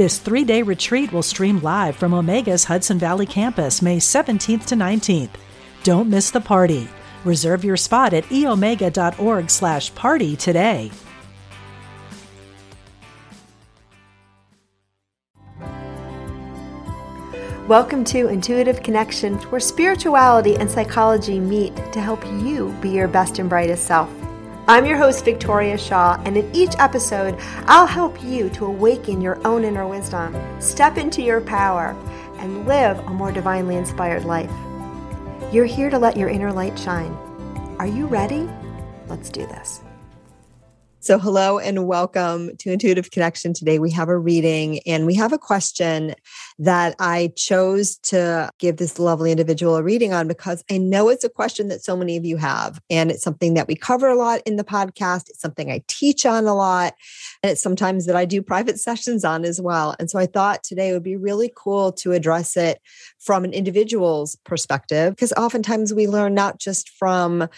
This three day retreat will stream live from Omega's Hudson Valley campus May 17th to 19th. Don't miss the party. Reserve your spot at eomega.org slash party today. Welcome to Intuitive Connection, where spirituality and psychology meet to help you be your best and brightest self. I'm your host, Victoria Shaw, and in each episode, I'll help you to awaken your own inner wisdom, step into your power, and live a more divinely inspired life. You're here to let your inner light shine. Are you ready? Let's do this. So, hello and welcome to Intuitive Connection. Today we have a reading and we have a question that I chose to give this lovely individual a reading on because I know it's a question that so many of you have. And it's something that we cover a lot in the podcast. It's something I teach on a lot. And it's sometimes that I do private sessions on as well. And so I thought today would be really cool to address it from an individual's perspective because oftentimes we learn not just from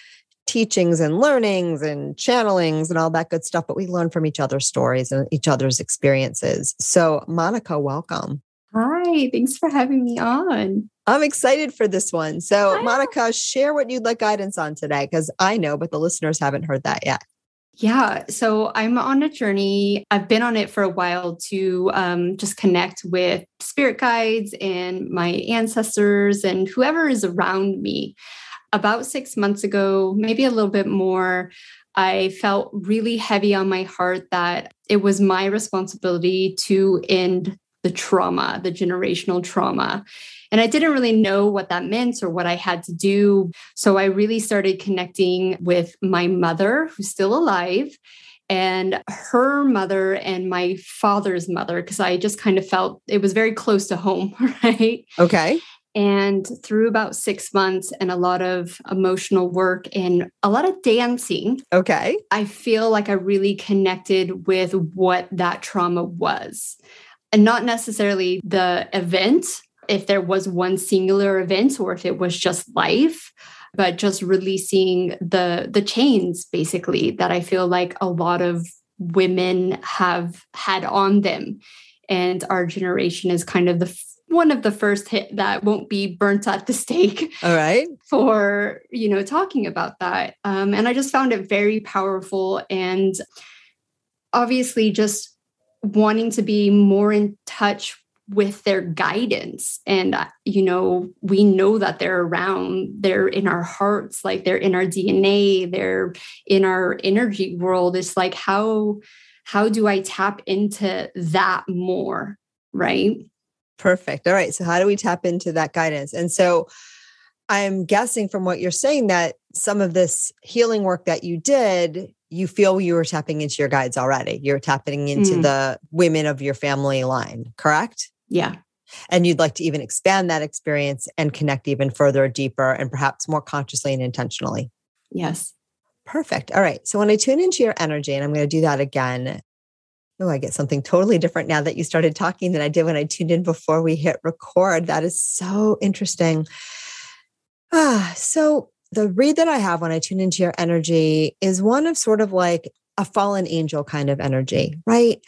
teachings and learnings and channelings and all that good stuff, but we learn from each other's stories and each other's experiences. So, Monica, welcome. Hi, thanks for having me on. I'm excited for this one. So, Hi. Monica, share what you'd like guidance on today because I know, but the listeners haven't heard that yet. Yeah, so I'm on a journey. I've been on it for a while to um, just connect with spirit guides and my ancestors and whoever is around me about six months ago, maybe a little bit more, I felt really heavy on my heart that it was my responsibility to end the trauma, the generational trauma. And I didn't really know what that meant or what I had to do. So I really started connecting with my mother, who's still alive, and her mother and my father's mother, because I just kind of felt it was very close to home, right? Okay. And through about six months and a lot of emotional work and a lot of dancing. Okay. I feel like I really connected with what that trauma was. And not necessarily the event, if there was one singular event or if it was just life, but just releasing the the chains basically that I feel like a lot of women have had on them. And our generation is kind of the one of the first hit that won't be burnt at the stake. All right. For, you know, talking about that. Um, and I just found it very powerful and obviously just wanting to be more in touch with their guidance and uh, you know we know that they're around they're in our hearts like they're in our dna they're in our energy world it's like how how do i tap into that more right Perfect. All right. So, how do we tap into that guidance? And so, I'm guessing from what you're saying that some of this healing work that you did, you feel you were tapping into your guides already. You're tapping into mm. the women of your family line, correct? Yeah. And you'd like to even expand that experience and connect even further, deeper, and perhaps more consciously and intentionally. Yes. Perfect. All right. So when I tune into your energy, and I'm going to do that again, Oh, I get something totally different now that you started talking than I did when I tuned in before we hit record. That is so interesting. Ah, so the read that I have when I tune into your energy is one of sort of like a fallen angel kind of energy, right?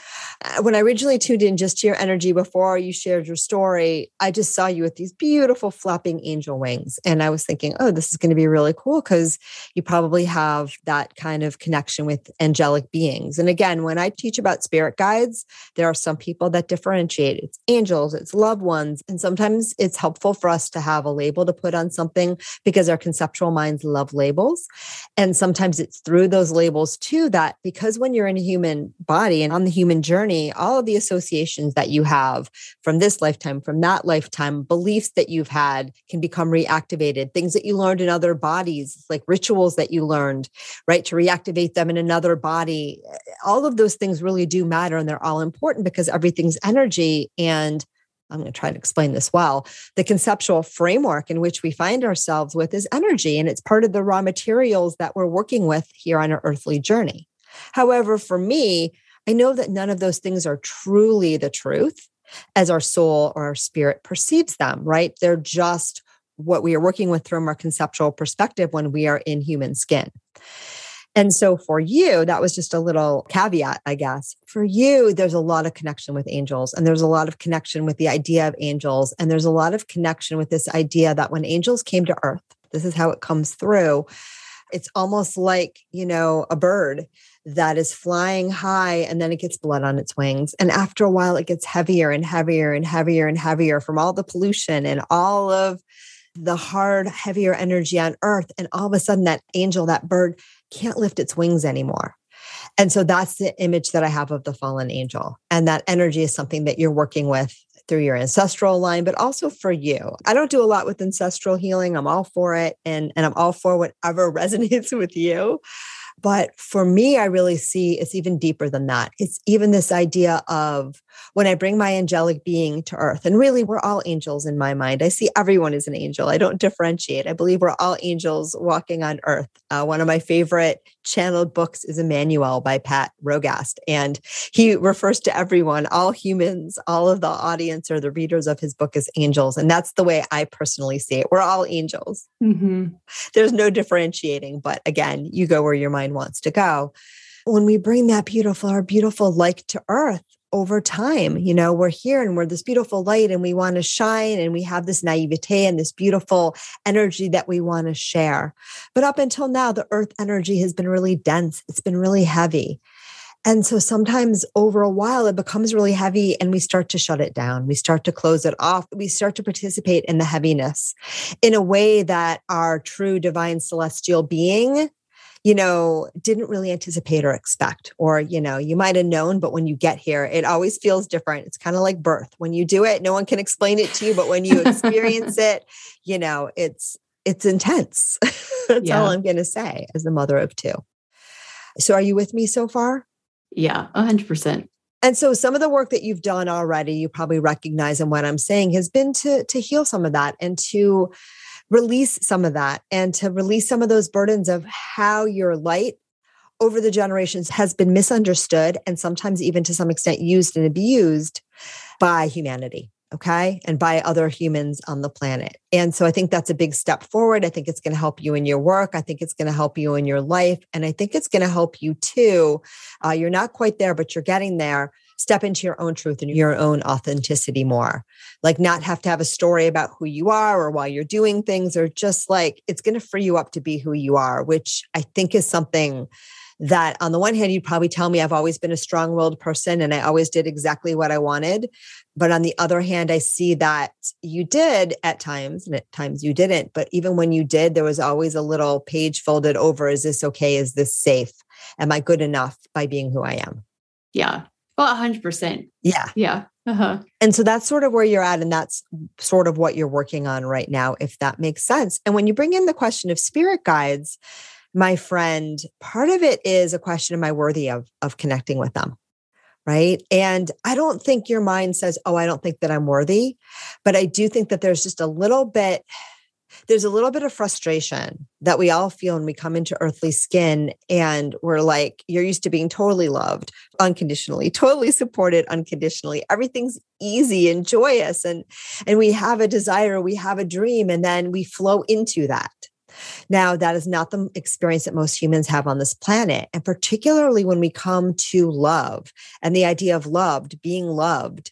Uh, when I originally tuned in just to your energy before you shared your story, I just saw you with these beautiful flapping angel wings. And I was thinking, oh, this is going to be really cool because you probably have that kind of connection with angelic beings. And again, when I teach about spirit guides, there are some people that differentiate it's angels, it's loved ones. And sometimes it's helpful for us to have a label to put on something because our conceptual minds love labels. And sometimes it's through those labels too that because when you're in a human body and on the human journey, all of the associations that you have from this lifetime, from that lifetime, beliefs that you've had can become reactivated, things that you learned in other bodies, like rituals that you learned, right? To reactivate them in another body. All of those things really do matter and they're all important because everything's energy. And I'm going to try to explain this well. The conceptual framework in which we find ourselves with is energy, and it's part of the raw materials that we're working with here on our earthly journey. However, for me, I know that none of those things are truly the truth as our soul or our spirit perceives them, right? They're just what we are working with from our conceptual perspective when we are in human skin. And so for you, that was just a little caveat, I guess. For you, there's a lot of connection with angels, and there's a lot of connection with the idea of angels. And there's a lot of connection with this idea that when angels came to earth, this is how it comes through. It's almost like, you know, a bird that is flying high and then it gets blood on its wings. And after a while, it gets heavier and heavier and heavier and heavier from all the pollution and all of the hard, heavier energy on earth. And all of a sudden, that angel, that bird can't lift its wings anymore. And so that's the image that I have of the fallen angel. And that energy is something that you're working with through your ancestral line, but also for you. I don't do a lot with ancestral healing. I'm all for it. And, and I'm all for whatever resonates with you. But for me, I really see it's even deeper than that. It's even this idea of when I bring my angelic being to earth, and really, we're all angels in my mind. I see everyone as an angel. I don't differentiate. I believe we're all angels walking on earth. Uh, one of my favorite channeled books is Emmanuel by Pat Rodegast. And he refers to everyone, all humans, all of the audience or the readers of his book as angels. And that's the way I personally see it. We're all angels. Mm-hmm. There's no differentiating. But again, you go where your mind wants to go. When we bring that beautiful, our beautiful like to earth, over time. You know, we're here and we're this beautiful light and we want to shine and we have this naivete and this beautiful energy that we want to share. But up until now, the earth energy has been really dense, it's been really heavy. And so sometimes over a while, it becomes really heavy and we start to shut it down. We start to close it off. We start to participate in the heaviness in a way that our true divine celestial being you know, didn't really anticipate or expect. Or, you know, you might have known, but when you get here, it always feels different. It's kind of like birth. When you do it, no one can explain it to you, but when you experience it, you know, it's it's intense. That's yeah. all I'm going to say as the mother of two. So are you with me so far? Yeah, 100%. And so some of the work that you've done already, you probably recognize in what I'm saying has been to to heal some of that and to release some of that and to release some of those burdens of how your light over the generations has been misunderstood and sometimes even to some extent used and abused by humanity okay and by other humans on the planet. And so i think that's a big step forward. I think it's going to help you in your work. I think it's going to help you in your life. And i think it's going to help you too. Uh, you're not quite there but you're getting there step into your own truth and your own authenticity more. Like, not have to have a story about who you are or why you're doing things, or just like it's going to free you up to be who you are, which I think is something that on the one hand, you'd probably tell me I've always been a strong willed person and I always did exactly what I wanted. But on the other hand, I see that you did at times, and at times you didn't. But even when you did, there was always a little page folded over Is this okay? Is this safe? Am I good enough by being who I am? Yeah. Well, 100%. Yeah. Yeah. Uh-huh. And so that's sort of where you're at. And that's sort of what you're working on right now, if that makes sense. And when you bring in the question of spirit guides, my friend, part of it is a question Am I worthy of, of connecting with them? Right. And I don't think your mind says, Oh, I don't think that I'm worthy. But I do think that there's just a little bit there's a little bit of frustration that we all feel when we come into earthly skin and we're like, you're used to being totally loved unconditionally, totally supported unconditionally. Everything's easy and joyous. And, and we have a desire, we have a dream, and then we flow into that. Now, that is not the experience that most humans have on this planet. And particularly when we come to love and the idea of loved, being loved,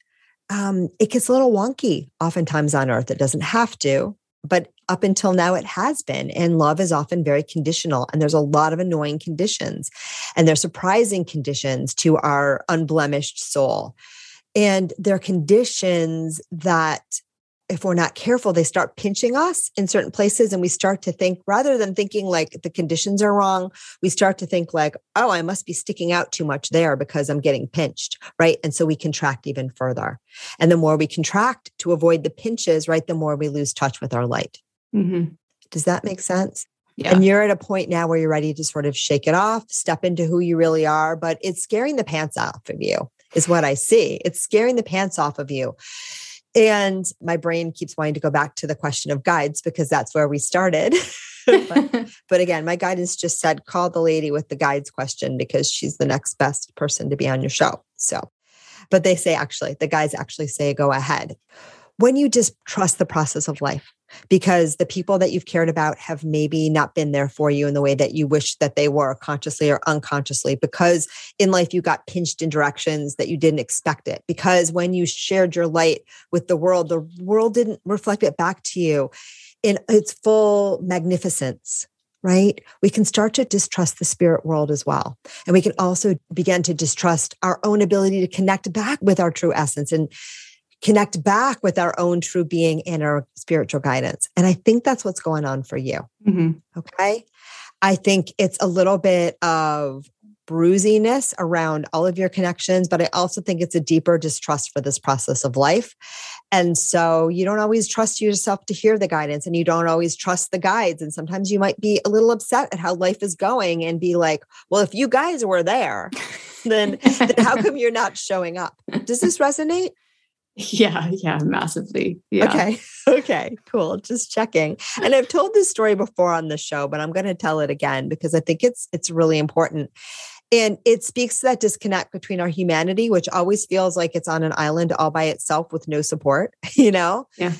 um, it gets a little wonky oftentimes on earth. It doesn't have to, but up until now it has been and love is often very conditional and there's a lot of annoying conditions and they're surprising conditions to our unblemished soul. And they're conditions that if we're not careful, they start pinching us in certain places. And we start to think, rather than thinking like the conditions are wrong, we start to think like, oh, I must be sticking out too much there because I'm getting pinched. Right. And so we contract even further. And the more we contract to avoid the pinches, right, the more we lose touch with our light. Mm-hmm. Does that make sense? Yeah. And you're at a point now where you're ready to sort of shake it off, step into who you really are, but it's scaring the pants off of you, is what I see. It's scaring the pants off of you And my brain keeps wanting to go back to the question of guides because that's where we started. but, but, again, my guidance just said call the lady with the guides question because she's the next best person to be on your show. So, but they say actually, the guys actually say go ahead. When you just trust the process of life, because the people that you've cared about have maybe not been there for you in the way that you wish that they were consciously or unconsciously because in life you got pinched in directions that you didn't expect it because when you shared your light with the world the world didn't reflect it back to you in its full magnificence right? We can start to distrust the spirit world as well. And we can also begin to distrust our own ability to connect back with our true essence and connect back with our own true being and our spiritual guidance. And I think that's what's going on for you. Mm-hmm. Okay. I think it's a little bit of bruisiness around all of your connections, but I also think it's a deeper distrust for this process of life. And so you don't always trust yourself to hear the guidance and you don't always trust the guides. And sometimes you might be a little upset at how life is going and be like, well, if you guys were there, then, then how come you're not showing up? Does this resonate? Yeah, yeah, massively. Yeah. Okay. Okay, cool. Just checking. And I've told this story before on the show, but I'm going to tell it again because I think it's it's really important. And it speaks to that disconnect between our humanity, which always feels like it's on an island all by itself with no support, you know? Yeah.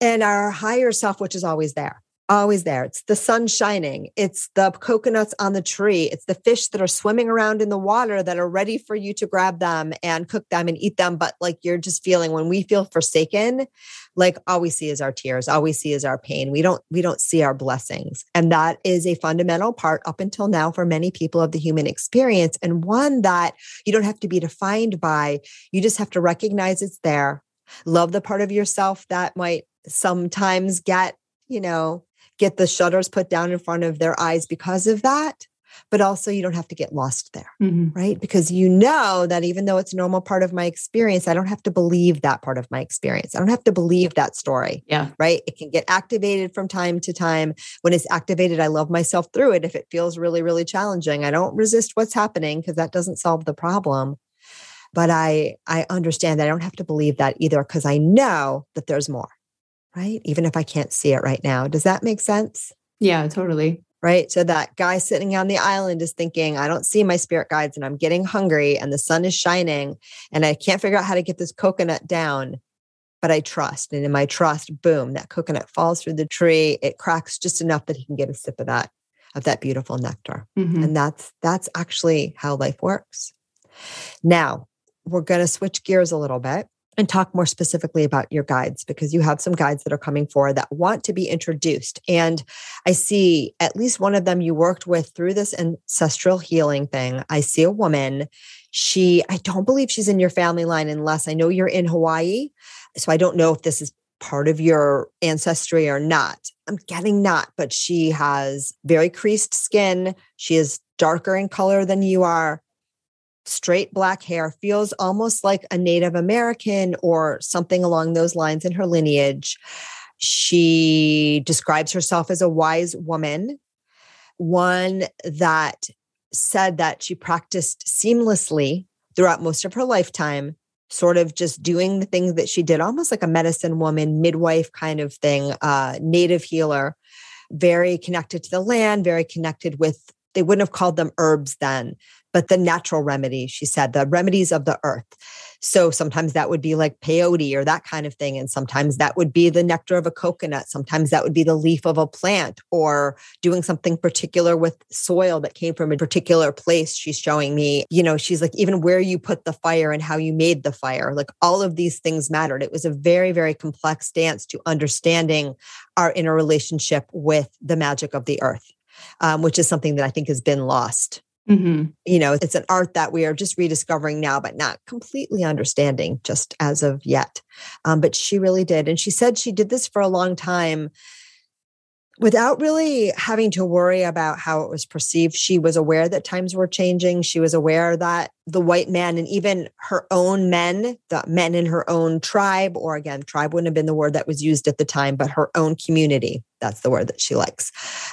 And our higher self, which is always there, always there. It's the sun shining, it's the coconuts on the tree, it's the fish that are swimming around in the water that are ready for you to grab them and cook them and eat them. But like you're just feeling when we feel forsaken, like all we see is our tears. All we see is our pain. We don't we don't see our blessings. And that is a fundamental part up until now for many people of the human experience and one that you don't have to be defined by. You just have to recognize it's there. Love the part of yourself that might sometimes get you know get the shutters put down in front of their eyes because of that but also you don't have to get lost there, mm-hmm. right? Because you know that even though it's a normal part of my experience, I don't have to believe that part of my experience. I don't have to believe that story. Yeah. Right. It can get activated from time to time. When it's activated, I love myself through it. If it feels really, really challenging, I don't resist what's happening because that doesn't solve the problem. But I I understand that I don't have to believe that either because I know that there's more. Right. Even if I can't see it right now. Does that make sense? Yeah, totally right? So that guy sitting on the island is thinking, I don't see my spirit guides and I'm getting hungry and the sun is shining and I can't figure out how to get this coconut down, but I trust. And in my trust, boom, that coconut falls through the tree. It cracks just enough that he can get a sip of that, of that beautiful nectar. Mm-hmm. And that's that's actually how life works. Now, we're going to switch gears a little bit and talk more specifically about your guides because you have some guides that are coming forward that want to be introduced. And I see at least one of them you worked with through this ancestral healing thing. I see a woman. She, I don't believe she's in your family line unless I know you're in Hawaii. So I don't know if this is part of your ancestry or not. I'm getting not, but she has very creased skin. She is darker in color than you are straight black hair, feels almost like a Native American or something along those lines in her lineage. She describes herself as a wise woman, one that said that she practiced seamlessly throughout most of her lifetime, sort of just doing the things that she did, almost like a medicine woman, midwife kind of thing, uh, native healer, very connected to the land, very connected with, they wouldn't have called them herbs then, but the natural remedy, she said, the remedies of the earth. So sometimes that would be like peyote or that kind of thing. And sometimes that would be the nectar of a coconut. Sometimes that would be the leaf of a plant or doing something particular with soil that came from a particular place. She's showing me, you know, she's like, even where you put the fire and how you made the fire, like all of these things mattered. It was a very, very complex dance to understanding our inner relationship with the magic of the earth, um, which is something that I think has been lost Mm-hmm. You know, it's an art that we are just rediscovering now, but not completely understanding just as of yet. Um, but she really did. And she said she did this for a long time without really having to worry about how it was perceived. She was aware that times were changing. She was aware that the white men and even her own men, the men in her own tribe, or again, tribe wouldn't have been the word that was used at the time, but her own community. That's the word that she likes.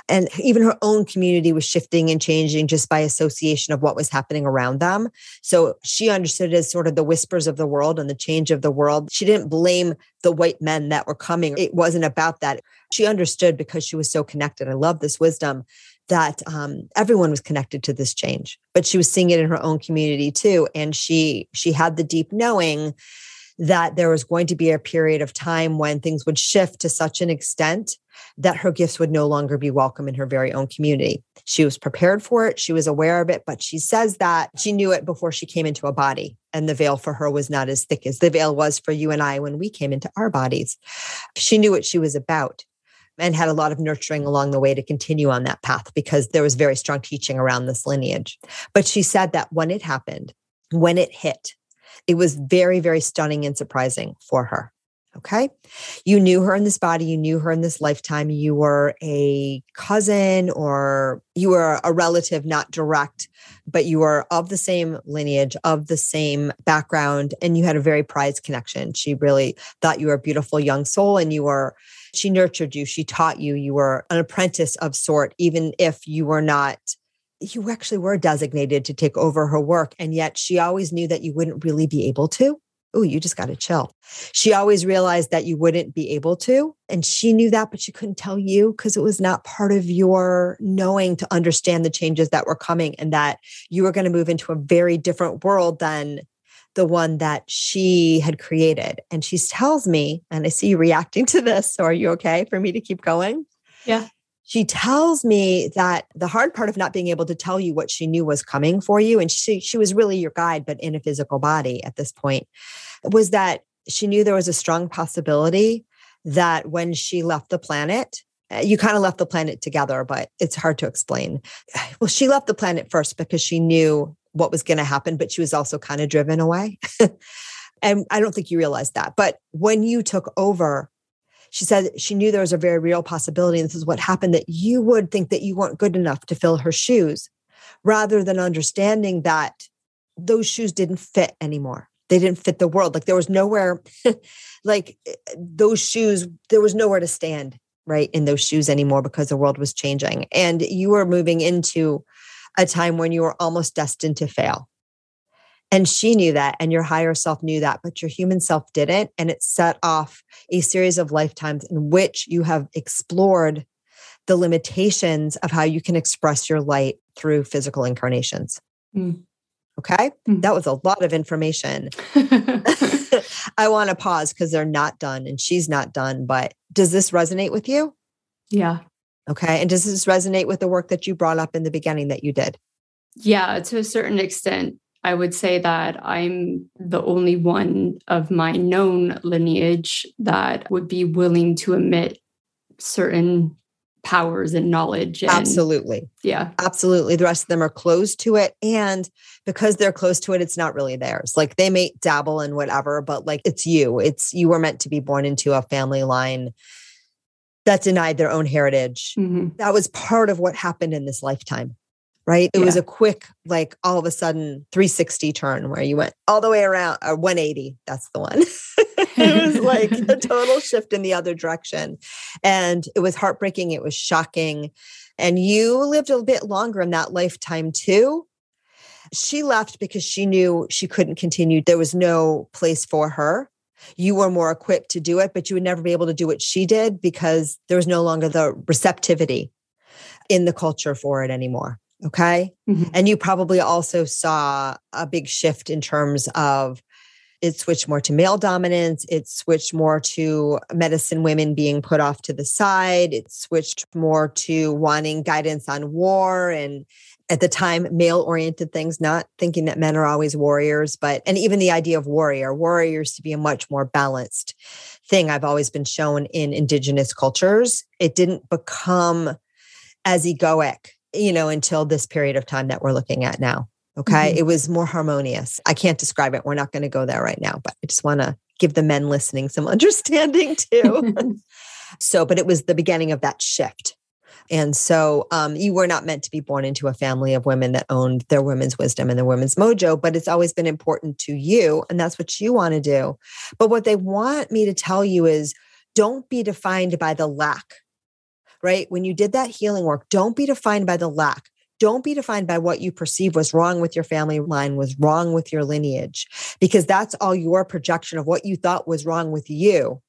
And even her own community was shifting and changing just by association of what was happening around them. So she understood it as sort of the whispers of the world and the change of the world. She didn't blame the white men that were coming. It wasn't about that. She understood because she was so connected. I love this wisdom that um, everyone was connected to this change but she was seeing it in her own community too and she she had the deep knowing that there was going to be a period of time when things would shift to such an extent that her gifts would no longer be welcome in her very own community. She was prepared for it, she was aware of it, but she says that she knew it before she came into a body. And the veil for her was not as thick as the veil was for you and I when we came into our bodies. She knew what she was about and had a lot of nurturing along the way to continue on that path because there was very strong teaching around this lineage. But she said that when it happened, when it hit, it was very, very stunning and surprising for her. Okay. You knew her in this body, you knew her in this lifetime. You were a cousin or you were a relative, not direct, but you were of the same lineage, of the same background, and you had a very prized connection. She really thought you were a beautiful young soul and you were she nurtured you, she taught you, you were an apprentice of sort, even if you were not, you actually were designated to take over her work. And yet she always knew that you wouldn't really be able to. Oh, you just got to chill. She always realized that you wouldn't be able to. And she knew that, but she couldn't tell you because it was not part of your knowing to understand the changes that were coming and that you were going to move into a very different world than the one that she had created. And she tells me, and I see you reacting to this. So are you okay for me to keep going? Yeah. She tells me that the hard part of not being able to tell you what she knew was coming for you, and she, she was really your guide, but in a physical body at this point, was that she knew there was a strong possibility that when she left the planet, eh, you kind of left the planet together, but it's hard to explain. Well, she left the planet first because she knew what was going to happen, but she was also kind of driven away. and I don't think you realized that. But when you took over, she said she knew there was a very real possibility. And this is what happened that you would think that you weren't good enough to fill her shoes rather than understanding that those shoes didn't fit anymore. They didn't fit the world. Like there was nowhere, like eh, those shoes, there was nowhere to stand right in those shoes anymore because the world was changing. And you were moving into a time when you were almost destined to fail. And she knew that, and your higher self knew that, but your human self didn't. And it set off a series of lifetimes in which you have explored the limitations of how you can express your light through physical incarnations. Mm. Okay. Mm. That was a lot of information. I want to pause because they're not done and she's not done. But does this resonate with you? Yeah. Okay. And does this resonate with the work that you brought up in the beginning that you did? Yeah, to a certain extent. I would say that I'm the only one of my known lineage that would be willing to admit certain powers and knowledge. And, absolutely. Yeah. Absolutely. The rest of them are closed to it. And because they're close to it, it's not really theirs. Like they may dabble in whatever, but like it's you. It's you were meant to be born into a family line that denied their own heritage. Mm-hmm. That was part of what happened in this lifetime, right? It yeah. was a quick, like all of a sudden 360 turn where you went all the way around, or 180. That's the one. it was like a total shift in the other direction. And it was heartbreaking. It was shocking. And you lived a bit longer in that lifetime too. She left because she knew she couldn't continue. There was no place for her you were more equipped to do it, but you would never be able to do what she did because there was no longer the receptivity in the culture for it anymore. Okay. Mm-hmm. And you probably also saw a big shift in terms of it switched more to male dominance. It switched more to medicine women being put off to the side. It switched more to wanting guidance on war and at the time male oriented things not thinking that men are always warriors but and even the idea of warrior warriors to be a much more balanced thing i've always been shown in indigenous cultures. It didn't become as egoic you know until this period of time that we're looking at now okay? Mm-hmm. it was more harmonious. I can't describe it. We're not going to go there right now but i just want to give the men listening some understanding too. So but it was the beginning of that shift And so um, you were not meant to be born into a family of women that owned their women's wisdom and their women's mojo, but it's always been important to you. And that's what you want to do. But what they want me to tell you is don't be defined by the lack, right? When you did that healing work, don't be defined by the lack. Don't be defined by what you perceive was wrong with your family line, was wrong with your lineage, because that's all your projection of what you thought was wrong with you.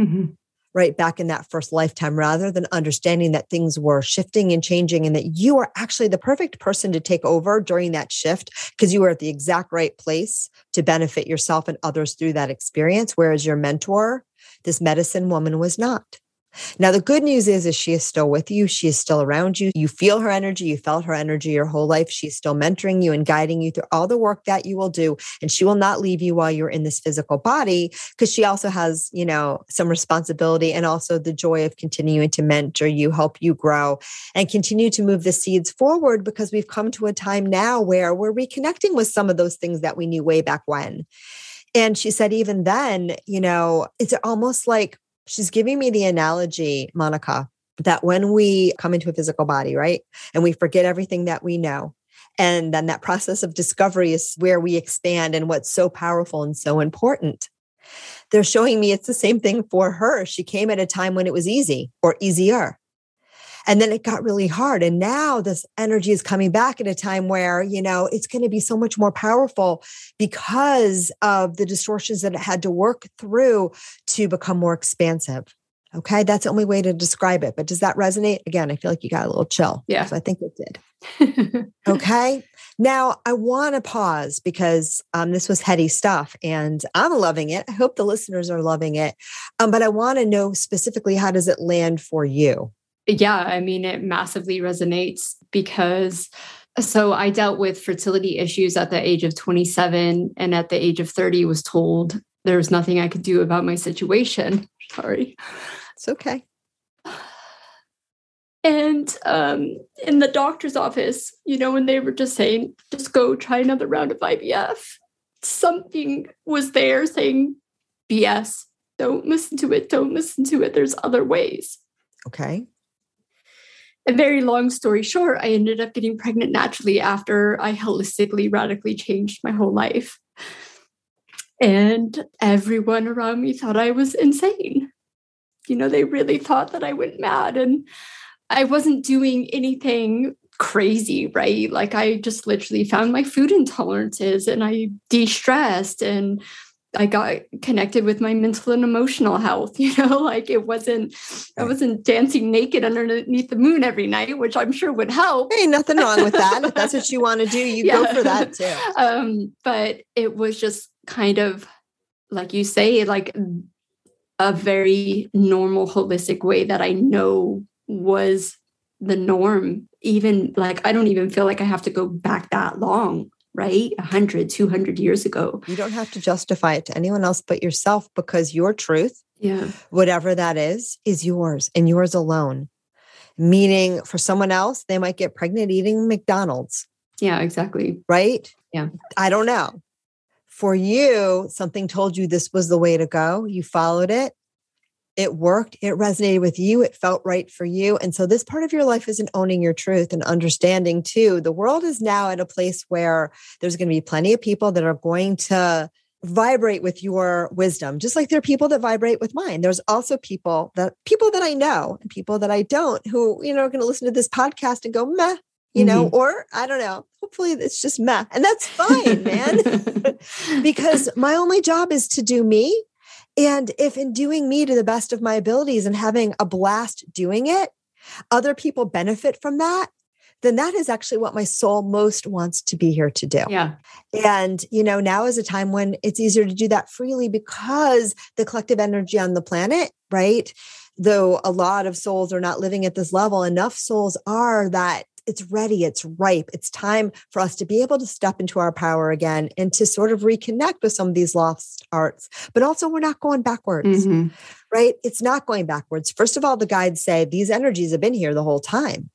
Mm-hmm right back in that first lifetime rather than understanding that things were shifting and changing and that you are actually the perfect person to take over during that shift because you were at the exact right place to benefit yourself and others through that experience whereas your mentor this medicine woman was not now, the good news is, is she is still with you. She is still around you. You feel her energy. You felt her energy your whole life. She's still mentoring you and guiding you through all the work that you will do. And she will not leave you while you're in this physical body because she also has, you know, some responsibility and also the joy of continuing to mentor you, help you grow and continue to move the seeds forward because we've come to a time now where we're reconnecting with some of those things that we knew way back when. And she said, even then, you know, it's almost like she's giving me the analogy, Monica, that when we come into a physical body, right, and we forget everything that we know, and then that process of discovery is where we expand and what's so powerful and so important. They're showing me it's the same thing for her. She came at a time when it was easy or easier. And then it got really hard. And now this energy is coming back at a time where, you know, it's going to be so much more powerful because of the distortions that it had to work through to become more expansive. Okay. That's the only way to describe it. But does that resonate? Again, I feel like you got a little chill. Yeah. So I think it did. okay. Now I want to pause because um, this was heady stuff and I'm loving it. I hope the listeners are loving it. Um, but I want to know specifically how does it land for you? Yeah, I mean, it massively resonates because so I dealt with fertility issues at the age of 27 and at the age of 30 was told there was nothing I could do about my situation. Sorry. It's okay. And um, in the doctor's office, you know, when they were just saying, just go try another round of IVF, something was there saying, BS, don't listen to it, don't listen to it. There's other ways. Okay a very long story short, I ended up getting pregnant naturally after I holistically, radically changed my whole life. And everyone around me thought I was insane. You know, they really thought that I went mad and I wasn't doing anything crazy, right? Like I just literally found my food intolerances and I de stressed and I got connected with my mental and emotional health. You know, like it wasn't, I wasn't dancing naked underneath the moon every night, which I'm sure would help. Hey, nothing wrong with that. if that's what you want to do, you yeah. go for that too. Um, but it was just kind of, like you say, like a very normal, holistic way that I know was the norm. Even like, I don't even feel like I have to go back that long right? 100 200 years ago. You don't have to justify it to anyone else but yourself because your truth yeah. whatever that is is yours and yours alone. Meaning for someone else they might get pregnant eating mcdonald's. Yeah exactly. Right? Yeah. I don't know. For you something told you this was the way to go. You followed it it worked, it resonated with you, it felt right for you. And so this part of your life isn't owning your truth and understanding too. The world is now at a place where there's going to be plenty of people that are going to vibrate with your wisdom just like there are people that vibrate with mine there's also people that people that i know and people that i don't who you know are going to listen to this podcast and go meh you know mm-hmm. or i don't know hopefully it's just meh and that's fine man because my only job is to do me and if in doing me to the best of my abilities and having a blast doing it, other people benefit from that, then that is actually what my soul most wants to be here to do. Yeah. And, you know, now is a time when it's easier to do that freely because the collective energy on the planet, right? Though a lot of souls are not living at this level, enough souls are that it's ready, it's ripe. It's time for us to be able to step into our power again and to sort of reconnect with some of these lost arts. But also, we're not going backwards, mm-hmm. right? It's not going backwards. First of all, the guides say these energies have been here the whole time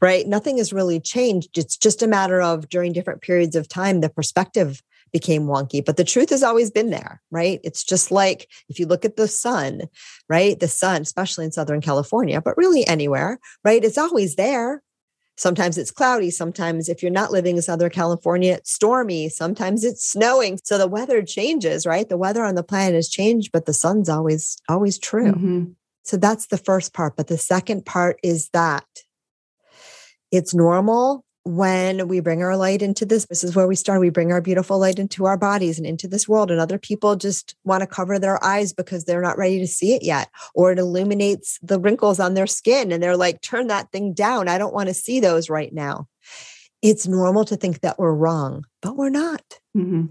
right? Nothing has really changed. It's just a matter of during different periods of time, the perspective became wonky. But the truth has always been there, right? It's just like if you look at the sun, right? The sun, especially in Southern California, but really anywhere, right? It's always there. Sometimes it's cloudy. Sometimes, if you're not living in Southern California, it's stormy. Sometimes it's snowing. So the weather changes, right? The weather on the planet has changed, but the sun's always, always true. Mm-hmm. So that's the first part. But the second part is that it's normal when we bring our light into this this is where we start. We bring our beautiful light into our bodies and into this world and other people just want to cover their eyes because they're not ready to see it yet or it illuminates the wrinkles on their skin and they're like turn that thing down. I don't want to see those right now. It's normal to think that we're wrong but we're not. Mm-hmm.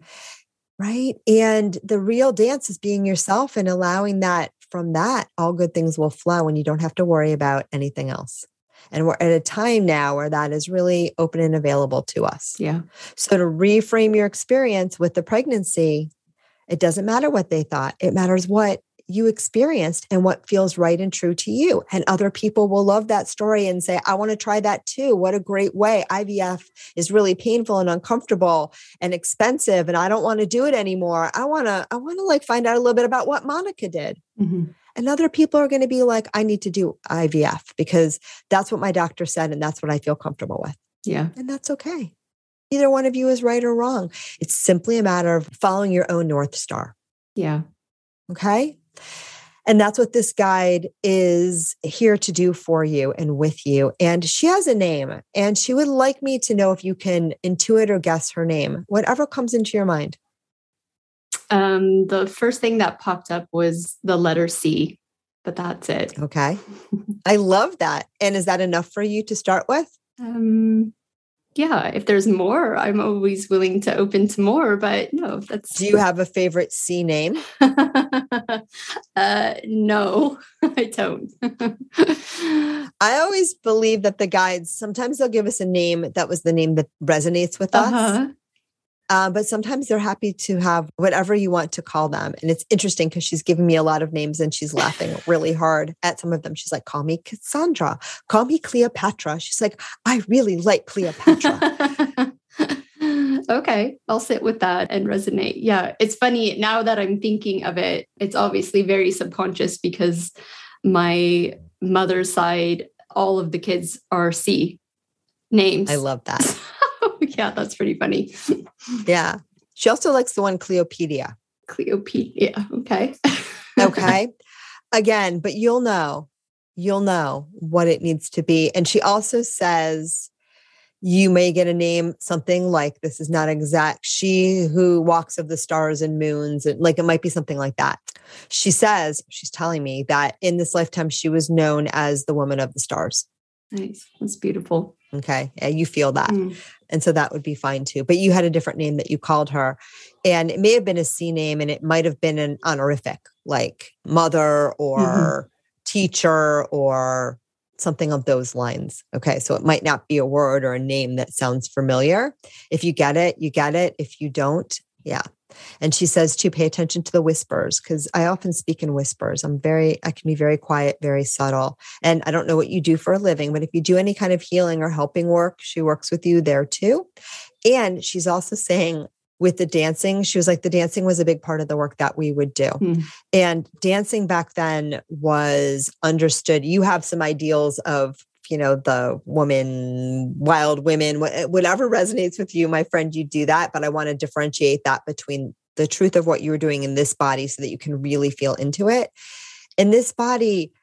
right? And the real dance is being yourself and allowing that from that all good things will flow and you don't have to worry about anything else and we're at a time now where that is really open and available to us. Yeah. So to reframe your experience with the pregnancy, it doesn't matter what they thought, it matters what you experienced and what feels right and true to you. And other people will love that story and say, I want to try that too. What a great way. IVF is really painful and uncomfortable and expensive. And I don't want to do it anymore. I want to, I want to like find out a little bit about what Monica did. Mm-hmm. And other people are going to be like, I need to do IVF because that's what my doctor said and that's what I feel comfortable with. Yeah. And that's okay. Either one of you is right or wrong. It's simply a matter of following your own North Star. Yeah. Okay. And that's what this guide is here to do for you and with you. And she has a name, and she would like me to know if you can intuit or guess her name, whatever comes into your mind. Um, the first thing that popped up was the letter C, but that's it. Okay. I love that. And is that enough for you to start with? Um, yeah, if there's more, I'm always willing to open to more, but no, that's. Do you have a favorite C name? uh, no, I don't. I always believe that the guides, sometimes they'll give us a name that was the name that resonates with us. Uh, but sometimes they're happy to have whatever you want to call them. And it's interesting because she's giving me a lot of names and she's laughing really hard at some of them. She's like, call me Cassandra, call me Cleopatra. She's like, I really like Cleopatra. okay, I'll sit with that and resonate. Yeah, it's funny now that I'm thinking of it, it's obviously very subconscious because my mother's side, all of the kids are C names. I love that. yeah, that's pretty funny. yeah. She also likes the one Cleopedia. Cleopedia. Okay. okay. Again, but you'll know, you'll know what it needs to be. And she also says, you may get a name something like this is not exact she who walks of the stars and moons and like it might be something like that she says she's telling me that in this lifetime she was known as the woman of the stars nice that's beautiful Okay. Yeah, you feel that. Mm. And so that would be fine too. But you had a different name that you called her. And it may have been a C name and it might have been an honorific, like mother or mm-hmm. teacher or something of those lines. Okay. So it might not be a word or a name that sounds familiar. If you get it, you get it. If you don't, yeah, and she says to pay attention to the whispers because I often speak in whispers. I'm very, I can be very quiet, very subtle. And I don't know what you do for a living, but if you do any kind of healing or helping work, she works with you there too. And she's also saying, with the dancing, she was like, the dancing was a big part of the work that we would do. Mm. And dancing back then was understood. You have some ideals of you know the woman wild women eh, whatever resonates with you my friend you do that but i want to differentiate that between the truth of what you're doing in this body so that you can really feel into it. In this body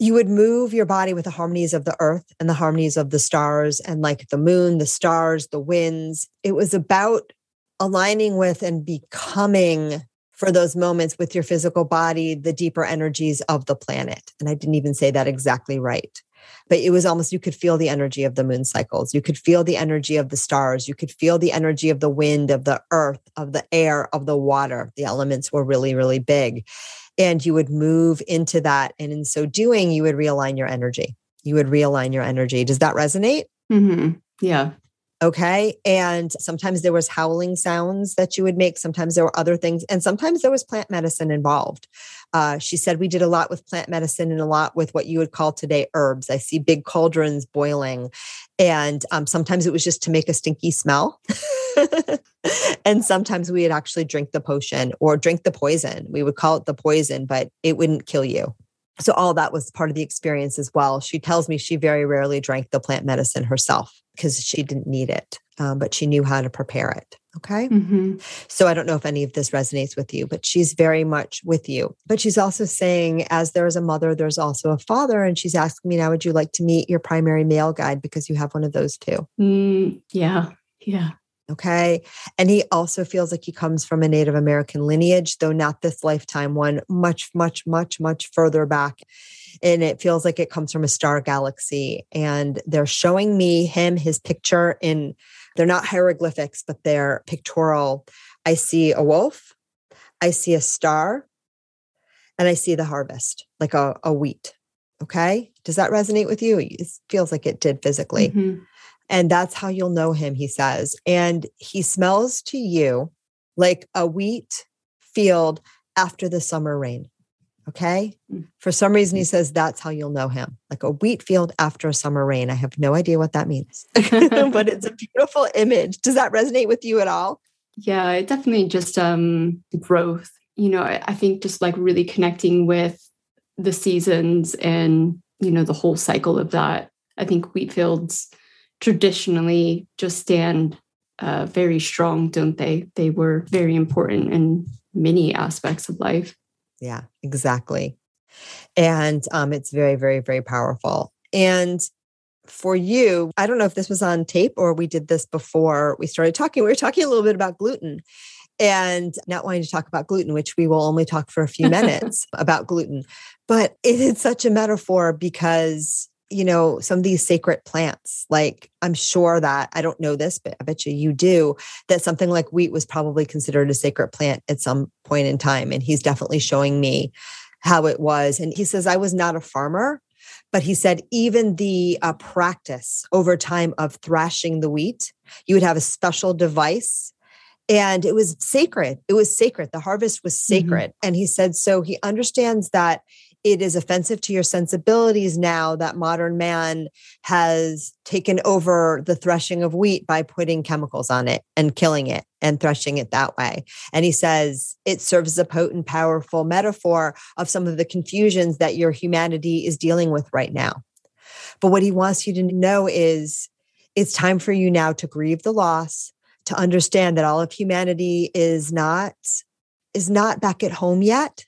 you would move your body with the harmonies of the earth and the harmonies of the stars and like the moon the stars the winds. It was about aligning with and becoming for those moments with your physical body the deeper energies of the planet. And i didn't even say that exactly right but it was almost you could feel the energy of the moon cycles. You could feel the energy of the stars. You could feel the energy of the wind of the earth of the air of the water. The elements were really really big. And you would move into that. And in so doing you would realign your energy. You would realign your energy. Does that resonate? Mm-hmm. yeah Okay. And sometimes there was howling sounds that you would make. Sometimes there were other things. And sometimes there was plant medicine involved. Uh, she said we did a lot with plant medicine and a lot with what you would call today herbs. I see big cauldrons boiling. And um, sometimes it was just to make a stinky smell. and sometimes we would actually drink the potion or drink the poison. We would call it the poison, but it wouldn't kill you. So all that was part of the experience as well. She tells me she very rarely drank the plant medicine herself because she didn't need it, um, but she knew how to prepare it. Okay. Mm-hmm. So I don't know if any of this resonates with you, but she's very much with you. But she's also saying, as there is a mother, there's also a father. And she's asking me now, would you like to meet your primary male guide because you have one of those too? Mm, yeah. Yeah. Okay. And he also feels like he comes from a Native American lineage, though not this lifetime one, much, much, much, much further back. And it feels like it comes from a star galaxy. And they're showing me him, his picture in, they're not hieroglyphics, but they're pictorial. I see a wolf, I see a star, and I see the harvest, like a, a wheat. Okay. Does that resonate with you? It feels like it did physically. Mm-hmm. And that's how you'll know him, he says. And he smells to you like a wheat field after the summer rain. Okay. Mm. For some reason, he says that's how you'll know him like a wheat field after a summer rain. I have no idea what that means, but it's a beautiful image. Does that resonate with you at all? Yeah, it definitely just um, growth. You know, I, I think just like really connecting with the seasons and, you know, the whole cycle of that. I think wheat fields traditionally just stand uh, very strong, don't they? They were very important in many aspects of life. Yeah, exactly. And um, it's very, very, very powerful. And for you, I don't know if this was on tape or we did this before we started talking. We were talking a little bit about gluten and not wanting to talk about gluten, which we will only talk for a few minutes about gluten. But it is such a metaphor because you know, some of these sacred plants. Like I'm sure that I don't know this, but I bet you you do, that something like wheat was probably considered a sacred plant at some point in time. And he's definitely showing me how it was. And he says, I was not a farmer, but he said, even the uh, practice over time of thrashing the wheat, you would have a special device and it was sacred. It was sacred. The harvest was mm-hmm. sacred. Mm-hmm. And he said, so he understands that it is offensive to your sensibilities now that modern man has taken over the threshing of wheat by putting chemicals on it and killing it and threshing it that way. And he says it serves as a potent, powerful metaphor of some of the confusions that your humanity is dealing with right now. But what he wants you to know is it's time for you now to grieve the loss, to understand that all of humanity is not is not back at home yet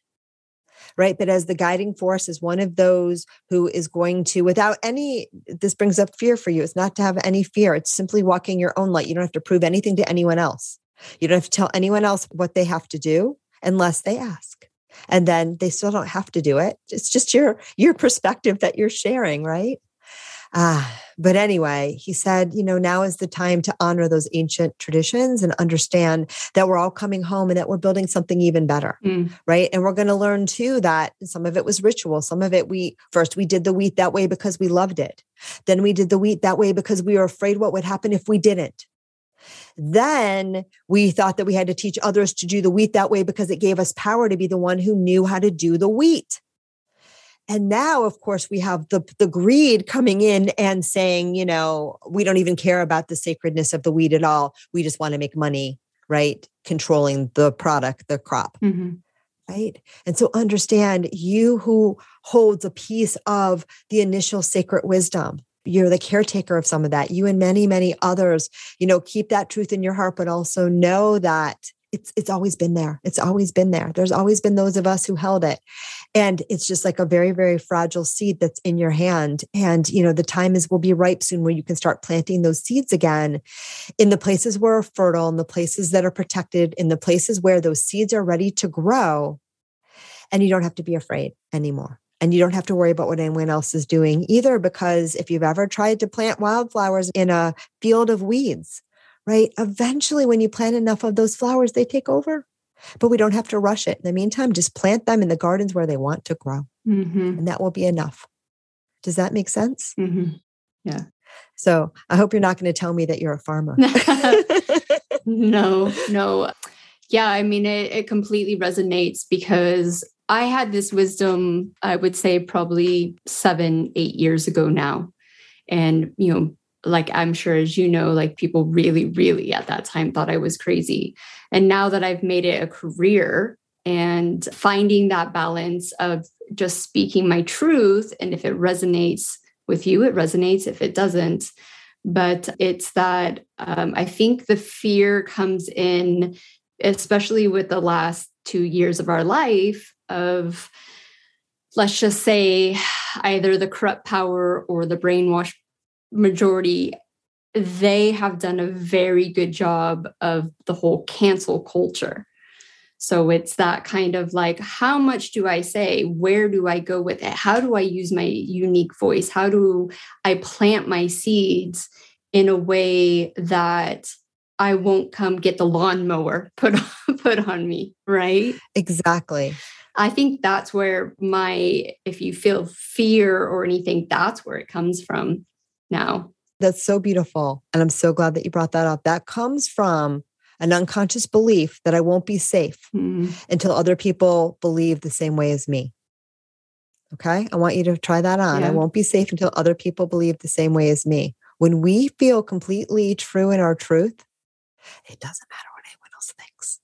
right? But as the guiding force is one of those who is going to, without any, this brings up fear for you. It's not to have any fear. It's simply walking your own light. You don't have to prove anything to anyone else. You don't have to tell anyone else what they have to do unless they ask. And then they still don't have to do it. It's just your your perspective that you're sharing, right? Ah, but anyway, he said, you know, now is the time to honor those ancient traditions and understand that we're all coming home and that we're building something even better. Mm. Right. And we're going to learn too that some of it was ritual. Some of it we first we did the wheat that way because we loved it. Then we did the wheat that way because we were afraid what would happen if we didn't. Then we thought that we had to teach others to do the wheat that way because it gave us power to be the one who knew how to do the wheat. And now, of course, we have the, the greed coming in and saying, you know, we don't even care about the sacredness of the weed at all. We just want to make money, right? Controlling the product, the crop. Mm-hmm. Right. And so understand you who holds a piece of the initial sacred wisdom. You're the caretaker of some of that. You and many, many others, you know, keep that truth in your heart, but also know that it's it's always been there. It's always been there. There's always been those of us who held it. And it's just like a very, very fragile seed that's in your hand. And you know, the time is will be ripe soon where you can start planting those seeds again in the places where are fertile, in the places that are protected, in the places where those seeds are ready to grow. And you don't have to be afraid anymore. And you don't have to worry about what anyone else is doing either, because if you've ever tried to plant wildflowers in a field of weeds, right? Eventually, when you plant enough of those flowers, they take over. But we don't have to rush it. In the meantime, just plant them in the gardens where they want to grow. Mm-hmm. And that will be enough. Does that make sense? Mm-hmm. Yeah. So I hope you're not going to tell me that you're a farmer. no, no. Yeah, I mean, it, it completely resonates because I had this wisdom, I would say probably seven, eight years ago now. And, you know, like I'm sure as you know, like people really, really at that time thought I was crazy. And now that I've made it a career and finding that balance of just speaking my truth, and if it resonates with you, it resonates. If it doesn't, but it's that um, I think the fear comes in, especially with the last two years of our life, of let's just say either the corrupt power or the brainwash majority they have done a very good job of the whole cancel culture so it's that kind of like, how much do I say? Where do I go with it? How do I use my unique voice? How do I plant my seeds in a way that I won't come get the lawnmower put on, put on me, right? Exactly. I think that's where my, if you feel fear or anything, that's where it comes from now. That's so beautiful. And I'm so glad that you brought that up. That comes from an unconscious belief that I won't be safe mm. until other people believe the same way as me. Okay. I want you to try that on. Yeah. I won't be safe until other people believe the same way as me. When we feel completely true in our truth, it doesn't matter what anyone else thinks.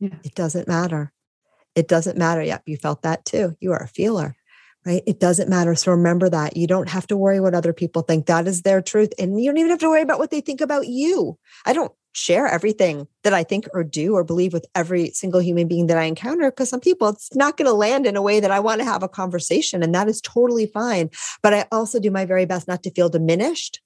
Yeah. It doesn't matter. It doesn't matter. Yep. You felt that too. You are a feeler right? It doesn't matter. So remember that you don't have to worry what other people think. That is their truth. And you don't even have to worry about what they think about you. I don't share everything that I think or do or believe with every single human being that I encounter because some people it's not going to land in a way that I want to have a conversation and that is totally fine but I also do my very best not to feel diminished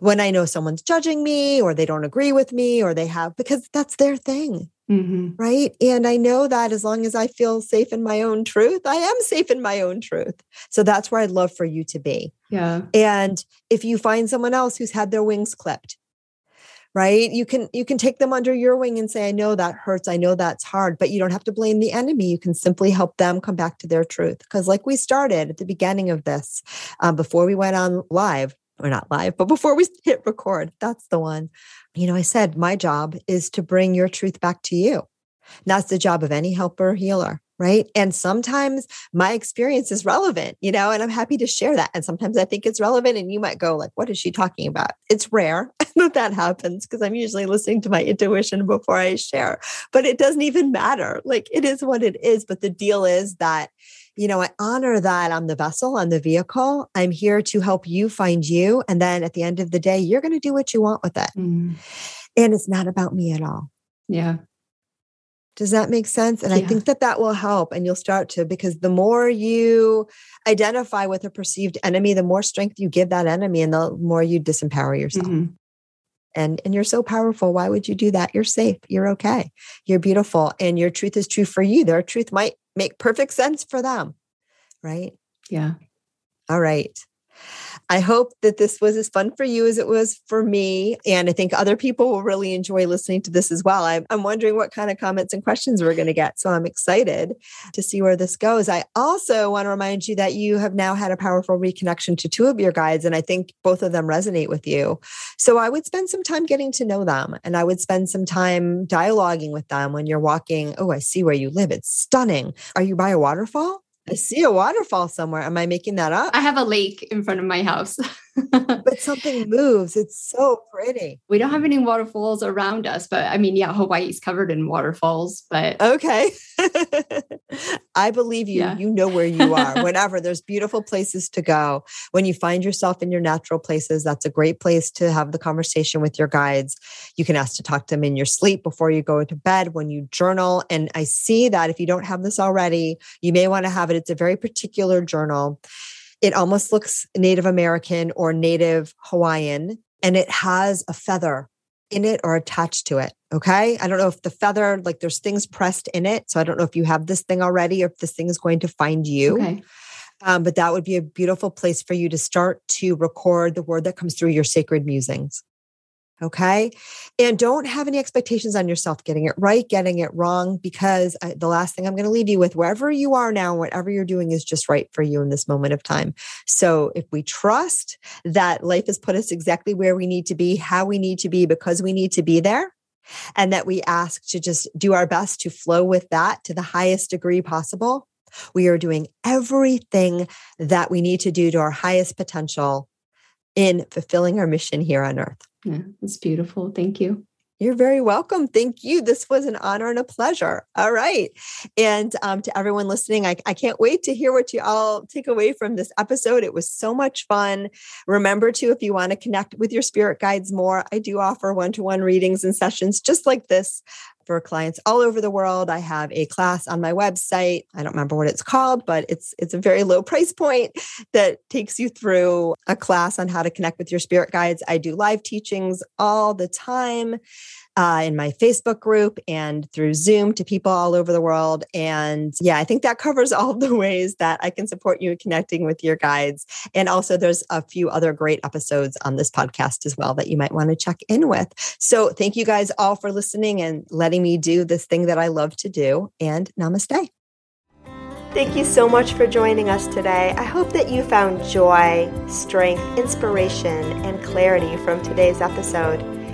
when I know someone's judging me or they don't agree with me or they have because that's their thing mm-hmm. right? And I know that as long as I feel safe in my own truth I am safe in my own truth. So that's where I'd love for you to be. Yeah. And if you find someone else who's had their wings clipped right? You can you can take them under your wing and say i know that hurts. I know that's hard. But you don't have to blame the enemy. You can simply help them come back to their truth. Because like we started at the beginning of this um, before we went on live or not live but before we hit record that's the one you know i said my job is to bring your truth back to you that's the job of any helper healer right? And sometimes my experience is relevant, you know, and I'm happy to share that. And sometimes I think it's relevant and you might go like, what is she talking about? It's rare that that happens because I'm usually listening to my intuition before I share, but it doesn't even matter. Like it is what it is. But the deal is that, you know, I honor that I'm the vessel, I'm the vehicle. I'm here to help you find you. And then at the end of the day, you're going to do what you want with it. Mm. And it's not about me at all. Yeah. Does that make sense? And yeah. I think that that will help. And you'll start to, because the more you identify with a perceived enemy, the more strength you give that enemy and the more you disempower yourself. Mm-hmm. And, and you're so powerful. Why would you do that? You're safe. You're okay. You're beautiful. And your truth is true for you. Their truth might make perfect sense for them. Right? Yeah. All right. I hope that this was as fun for you as it was for me. And I think other people will really enjoy listening to this as well. I'm, wondering what kind of comments and questions we're going to get. So I'm excited to see where this goes. I also want to remind you that you have now had a powerful reconnection to two of your guides. And I think both of them resonate with you. So I would spend some time getting to know them and I would spend some time dialoguing with them when you're walking. Oh, I see where you live. It's stunning. Are you by a waterfall? I see a waterfall somewhere. Am I making that up? I have a lake in front of my house. but something moves. It's so pretty. We don't have any waterfalls around us, but I mean, yeah, Hawaii's covered in waterfalls, but okay. I believe you. Yeah. You know where you are. Whenever there's beautiful places to go, when you find yourself in your natural places, that's a great place to have the conversation with your guides. You can ask to talk to them in your sleep before you go to bed, when you journal. And I see that if you don't have this already, you may want to have it. It's a very particular journal it almost looks Native American or Native Hawaiian, and it has a feather in it or attached to it. Okay. I don't know if the feather, like there's things pressed in it. So I don't know if you have this thing already or if this thing is going to find you. Okay. Um, but that would be a beautiful place for you to start to record the word that comes through your sacred musings. Okay. And don't have any expectations on yourself getting it right, getting it wrong, because I, the last thing I'm going to leave you with, wherever you are now, whatever you're doing is just right for you in this moment of time. So if we trust that life has put us exactly where we need to be, how we need to be, because we need to be there, and that we ask to just do our best to flow with that to the highest degree possible, we are doing everything that we need to do to our highest potential in fulfilling our mission here on earth. Yeah, that's beautiful. Thank you. You're very welcome. Thank you. This was an honor and a pleasure. All right. And um, to everyone listening, I, I can't wait to hear what you all take away from this episode. It was so much fun. Remember, to, if you want to connect with your spirit guides more, I do offer one to one readings and sessions just like this for clients all over the world. I have a class on my website. I don't remember what it's called, but it's it's a very low price point that takes you through a class on how to connect with your spirit guides. I do live teachings all the time uh, in my Facebook group and through Zoom to people all over the world. And yeah, I think that covers all the ways that I can support you in connecting with your guides. And also, there's a few other great episodes on this podcast as well that you might want to check in with. So, thank you guys all for listening and letting me do this thing that I love to do. And namaste. Thank you so much for joining us today. I hope that you found joy, strength, inspiration, and clarity from today's episode.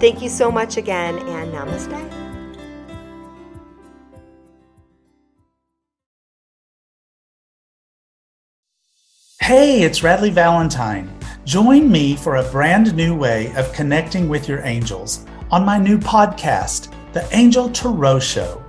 Thank you so much again, and namaste. Hey, it's Radleigh Valentine. Join me for a brand new way of connecting with your angels on my new podcast, The Angel Tarot Show.